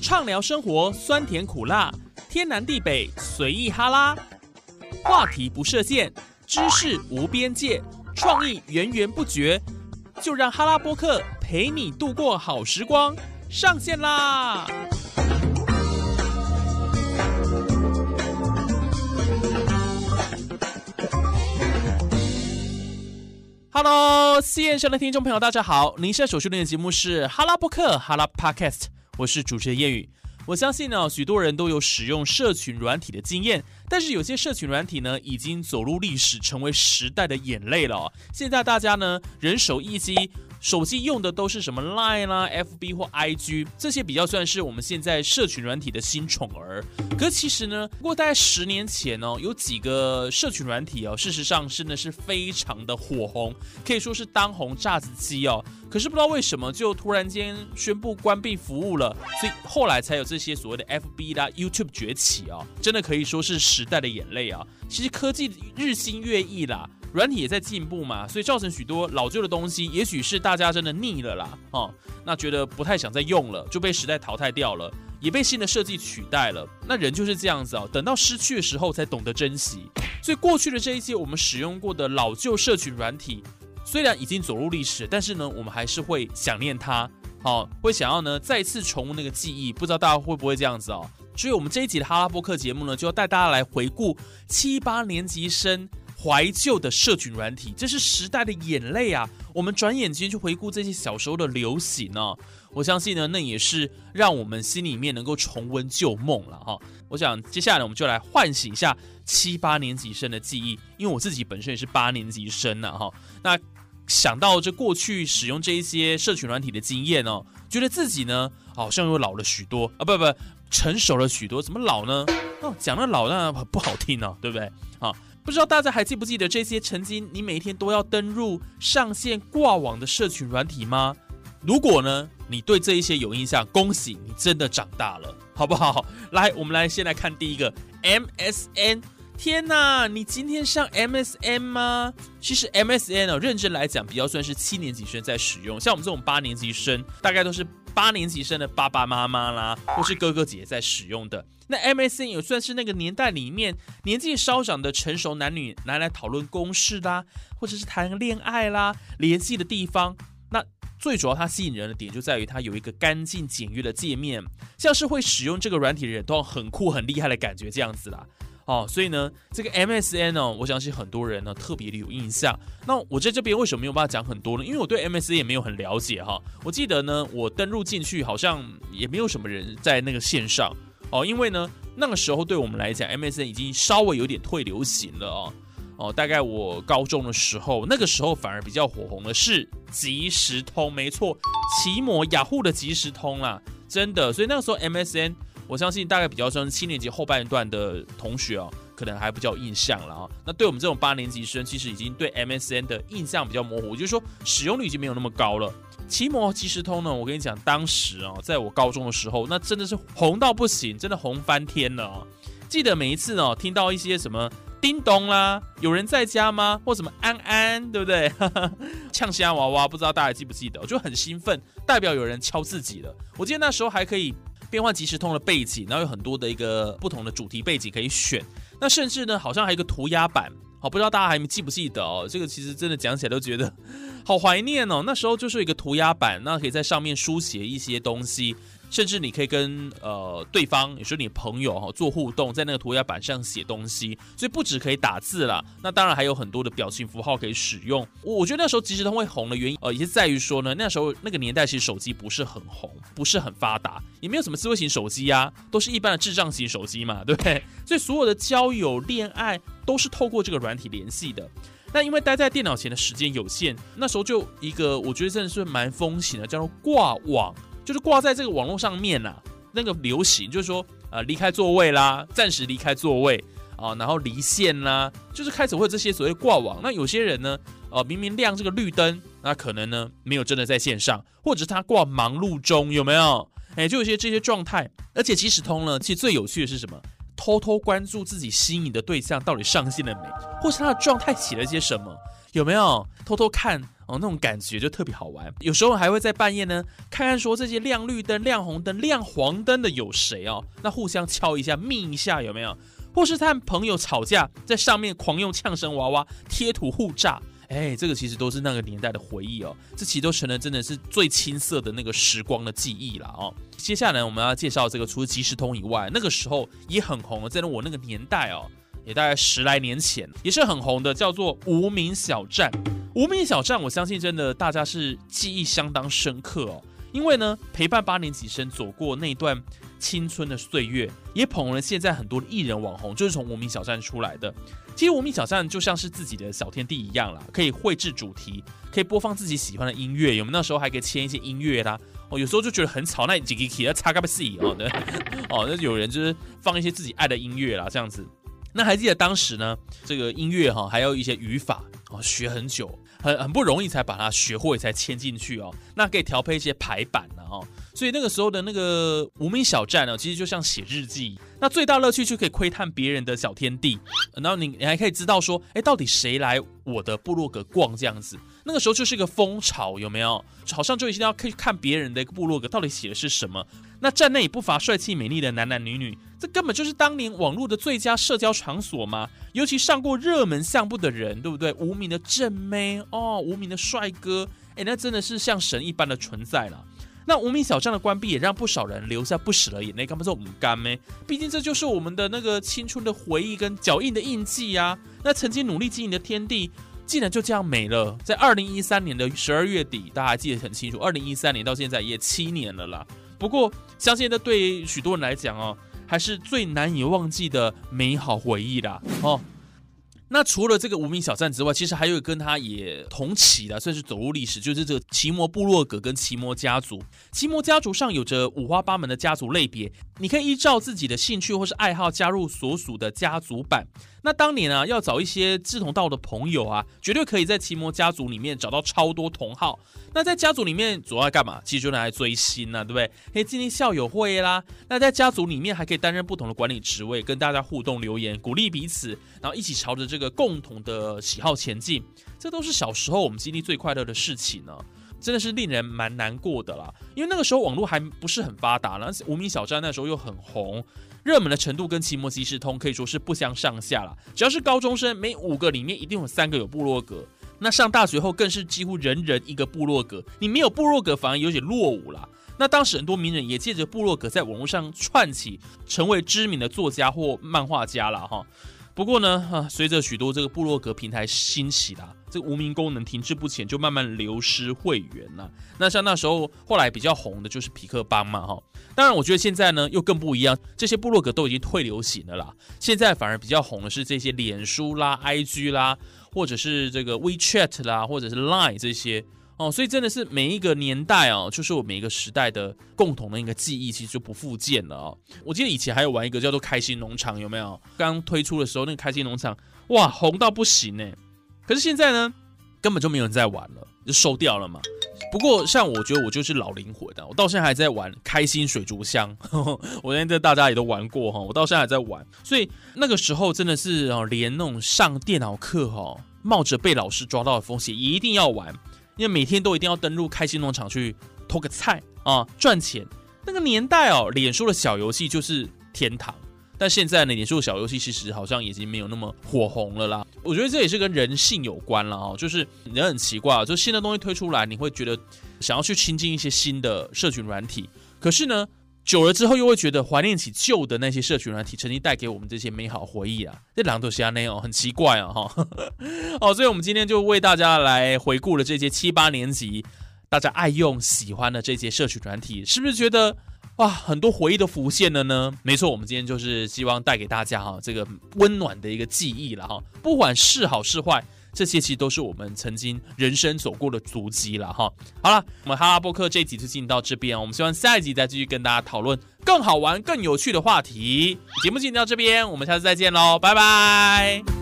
畅聊生活酸甜苦辣，天南地北随意哈拉，话题不设限，知识无边界，创意源源不绝，就让哈拉播客陪你度过好时光，上线啦！Hello，线上的听众朋友，大家好！您现在所收听的节目是哈拉播客哈拉 Podcast，我是主持人叶宇。我相信呢，许多人都有使用社群软体的经验，但是有些社群软体呢，已经走入历史，成为时代的眼泪了。现在大家呢，人手一机。手机用的都是什么 Line 啦、FB 或 IG 这些比较算是我们现在社群软体的新宠儿。可其实呢，不过大概十年前哦，有几个社群软体哦，事实上真的是非常的火红，可以说是当红炸子鸡哦。可是不知道为什么就突然间宣布关闭服务了，所以后来才有这些所谓的 FB 啦、YouTube 崛起哦，真的可以说是时代的眼泪啊。其实科技日新月异啦。软体也在进步嘛，所以造成许多老旧的东西，也许是大家真的腻了啦，哦，那觉得不太想再用了，就被时代淘汰掉了，也被新的设计取代了。那人就是这样子哦，等到失去的时候才懂得珍惜。所以过去的这一些我们使用过的老旧社群软体，虽然已经走入历史，但是呢，我们还是会想念它，好，会想要呢再次重温那个记忆。不知道大家会不会这样子哦？所以我们这一集的哈拉波克节目呢，就要带大家来回顾七八年级生。怀旧的社群软体，这是时代的眼泪啊！我们转眼间去回顾这些小时候的流行呢，我相信呢，那也是让我们心里面能够重温旧梦了哈。我想接下来我们就来唤醒一下七八年级生的记忆，因为我自己本身也是八年级生呢哈。那想到这过去使用这一些社群软体的经验哦，觉得自己呢好像又老了许多啊，不不，成熟了许多。怎么老呢？哦，讲的老那不好听呢，对不对？啊。不知道大家还记不记得这些曾经你每天都要登入上线挂网的社群软体吗？如果呢，你对这一些有印象，恭喜你真的长大了，好不好？来，我们来先来看第一个 MSN。天呐，你今天上 MSN 吗？其实 MSN 哦，认真来讲，比较算是七年级生在使用，像我们这种八年级生，大概都是八年级生的爸爸妈妈啦，或是哥哥姐姐在使用的。那 MSN 也算是那个年代里面年纪稍长的成熟男女拿来讨论公事啦，或者是谈恋爱啦联系的地方。那最主要它吸引人的点就在于它有一个干净简约的界面，像是会使用这个软体的人都很酷很厉害的感觉这样子啦。哦，所以呢，这个 MSN 呢，我相信很多人呢特别的有印象。那我在这边为什么没有办法讲很多呢？因为我对 MSN 也没有很了解哈。我记得呢，我登录进去好像也没有什么人在那个线上。哦，因为呢，那个时候对我们来讲，MSN 已经稍微有点退流行了哦。哦，大概我高中的时候，那个时候反而比较火红的是即时通，没错，奇摩雅虎的即时通啦，真的。所以那个时候 MSN，我相信大概比较像七年级后半段的同学哦，可能还比较印象了啊。那对我们这种八年级生，其实已经对 MSN 的印象比较模糊，就是说使用率已经没有那么高了。奇摩即时通呢，我跟你讲，当时啊，在我高中的时候，那真的是红到不行，真的红翻天了。哦记得每一次哦，听到一些什么叮咚啦，有人在家吗？或什么安安，对不对？呛虾娃娃，不知道大家记不记得？我就很兴奋，代表有人敲自己了。我记得那时候还可以变换即时通的背景，然后有很多的一个不同的主题背景可以选。那甚至呢，好像还有一个涂鸦版。好，不知道大家还记不记得哦？这个其实真的讲起来都觉得好怀念哦。那时候就是一个涂鸦版，那可以在上面书写一些东西。甚至你可以跟呃对方，也是你朋友哈做互动，在那个涂鸦板上写东西，所以不止可以打字啦，那当然还有很多的表情符号可以使用。我觉得那时候即时通会红的原因，呃，也是在于说呢，那时候那个年代其实手机不是很红，不是很发达，也没有什么智慧型手机啊，都是一般的智障型手机嘛，对不对？所以所有的交友、恋爱都是透过这个软体联系的。那因为待在电脑前的时间有限，那时候就一个我觉得真的是蛮风行的，叫做挂网。就是挂在这个网络上面呐，那个流行就是说，呃，离开座位啦，暂时离开座位啊，然后离线啦，就是开始会有这些所谓挂网。那有些人呢，呃，明明亮这个绿灯，那可能呢没有真的在线上，或者是他挂忙碌中，有没有？哎，就有些这些状态。而且即时通呢，其实最有趣的是什么？偷偷关注自己心仪的对象到底上线了没，或是他的状态写了些什么，有没有？偷偷看。哦，那种感觉就特别好玩。有时候还会在半夜呢，看看说这些亮绿灯、亮红灯、亮黄灯的有谁哦，那互相敲一下、密一下有没有？或是和朋友吵架，在上面狂用呛声娃娃贴图互炸。哎，这个其实都是那个年代的回忆哦，这其实都成了真的是最青涩的那个时光的记忆了哦。接下来我们要介绍这个，除了即时通以外，那个时候也很红，在我那个年代哦，也大概十来年前也是很红的，叫做无名小站。无名小站，我相信真的大家是记忆相当深刻哦，因为呢，陪伴八年级生走过那段青春的岁月，也捧红了现在很多艺人网红，就是从无名小站出来的。其实无名小站就像是自己的小天地一样啦，可以绘制主题，可以播放自己喜欢的音乐。有没那时候还可以签一些音乐啦？哦，有时候就觉得很吵，那几个 key 要插个 C 哦，对，哦，那有人就是放一些自己爱的音乐啦，这样子。那还记得当时呢，这个音乐哈，还有一些语法哦，学很久，很很不容易才把它学会，才签进去哦。那可以调配一些排版呢，哦。所以那个时候的那个无名小站呢，其实就像写日记。那最大乐趣就可以窥探别人的小天地，然后你你还可以知道说，哎，到底谁来我的部落格逛这样子。那个时候就是一个风潮，有没有？好像就一定要可以看别人的一个部落格到底写的是什么。那站内也不乏帅气美丽的男男女女，这根本就是当年网络的最佳社交场所嘛。尤其上过热门相簿的人，对不对？无名的正妹哦，无名的帅哥，哎，那真的是像神一般的存在了。那无名小站的关闭也让不少人留下不舍的眼泪，干嘛说唔干咩？毕竟这就是我们的那个青春的回忆跟脚印的印记呀。那曾经努力经营的天地，竟然就这样没了。在二零一三年的十二月底，大家还记得很清楚，二零一三年到现在也七年了啦。不过，相信这对许多人来讲哦，还是最难以忘记的美好回忆啦。哦。那除了这个无名小站之外，其实还有跟他也同期的，算是走入历史，就是这个奇摩部落格跟奇摩家族。奇摩家族上有着五花八门的家族类别，你可以依照自己的兴趣或是爱好加入所属的家族版。那当年啊，要找一些志同道的朋友啊，绝对可以在奇摩家族里面找到超多同好。那在家族里面主要干嘛？其实就拿来追星呢，对不对？可以进行校友会啦。那在家族里面还可以担任不同的管理职位，跟大家互动留言，鼓励彼此，然后一起朝着这个共同的喜好前进。这都是小时候我们经历最快乐的事情呢，真的是令人蛮难过的啦。因为那个时候网络还不是很发达，然后无名小站那时候又很红。热门的程度跟奇摩即时通可以说是不相上下了。只要是高中生，每五个里面一定有三个有部落格。那上大学后更是几乎人人一个部落格。你没有部落格反而有点落伍啦。那当时很多名人也借着部落格在网络上串起，成为知名的作家或漫画家了哈。不过呢，哈，随着许多这个部落格平台兴起啦，这个无名功能停滞不前，就慢慢流失会员了。那像那时候后来比较红的就是匹克邦嘛，哈。当然，我觉得现在呢又更不一样，这些部落格都已经退流行了啦。现在反而比较红的是这些脸书啦、IG 啦，或者是这个 WeChat 啦，或者是 Line 这些。哦，所以真的是每一个年代哦，就是我每一个时代的共同的一个记忆，其实就不复见了哦。我记得以前还有玩一个叫做开心农场，有没有？刚推出的时候，那个开心农场哇，红到不行呢。可是现在呢，根本就没有人在玩了，就收掉了嘛。不过像我觉得我就是老灵魂的，我到现在还在玩开心水族箱，我相信大家也都玩过哈。我到现在还在玩，所以那个时候真的是哦，连那种上电脑课哈，冒着被老师抓到的风险，一定要玩。因为每天都一定要登录开心农场去偷个菜啊赚钱，那个年代哦，脸书的小游戏就是天堂。但现在呢，脸书的小游戏其实好像已经没有那么火红了啦。我觉得这也是跟人性有关了哦，就是人很奇怪，就新的东西推出来，你会觉得想要去亲近一些新的社群软体，可是呢。久了之后，又会觉得怀念起旧的那些社群软体，曾经带给我们这些美好回忆啊。这两都是那样，很奇怪啊，哈。哦，所以我们今天就为大家来回顾了这些七八年级大家爱用、喜欢的这些社群软体，是不是觉得哇，很多回忆都浮现了呢？没错，我们今天就是希望带给大家哈这个温暖的一个记忆了哈，不管是好是坏。这些其实都是我们曾经人生走过的足迹了哈。好了，我们哈拉波克这一集就进到这边，我们希望下一集再继续跟大家讨论更好玩、更有趣的话题。节目进到这边，我们下次再见喽，拜拜。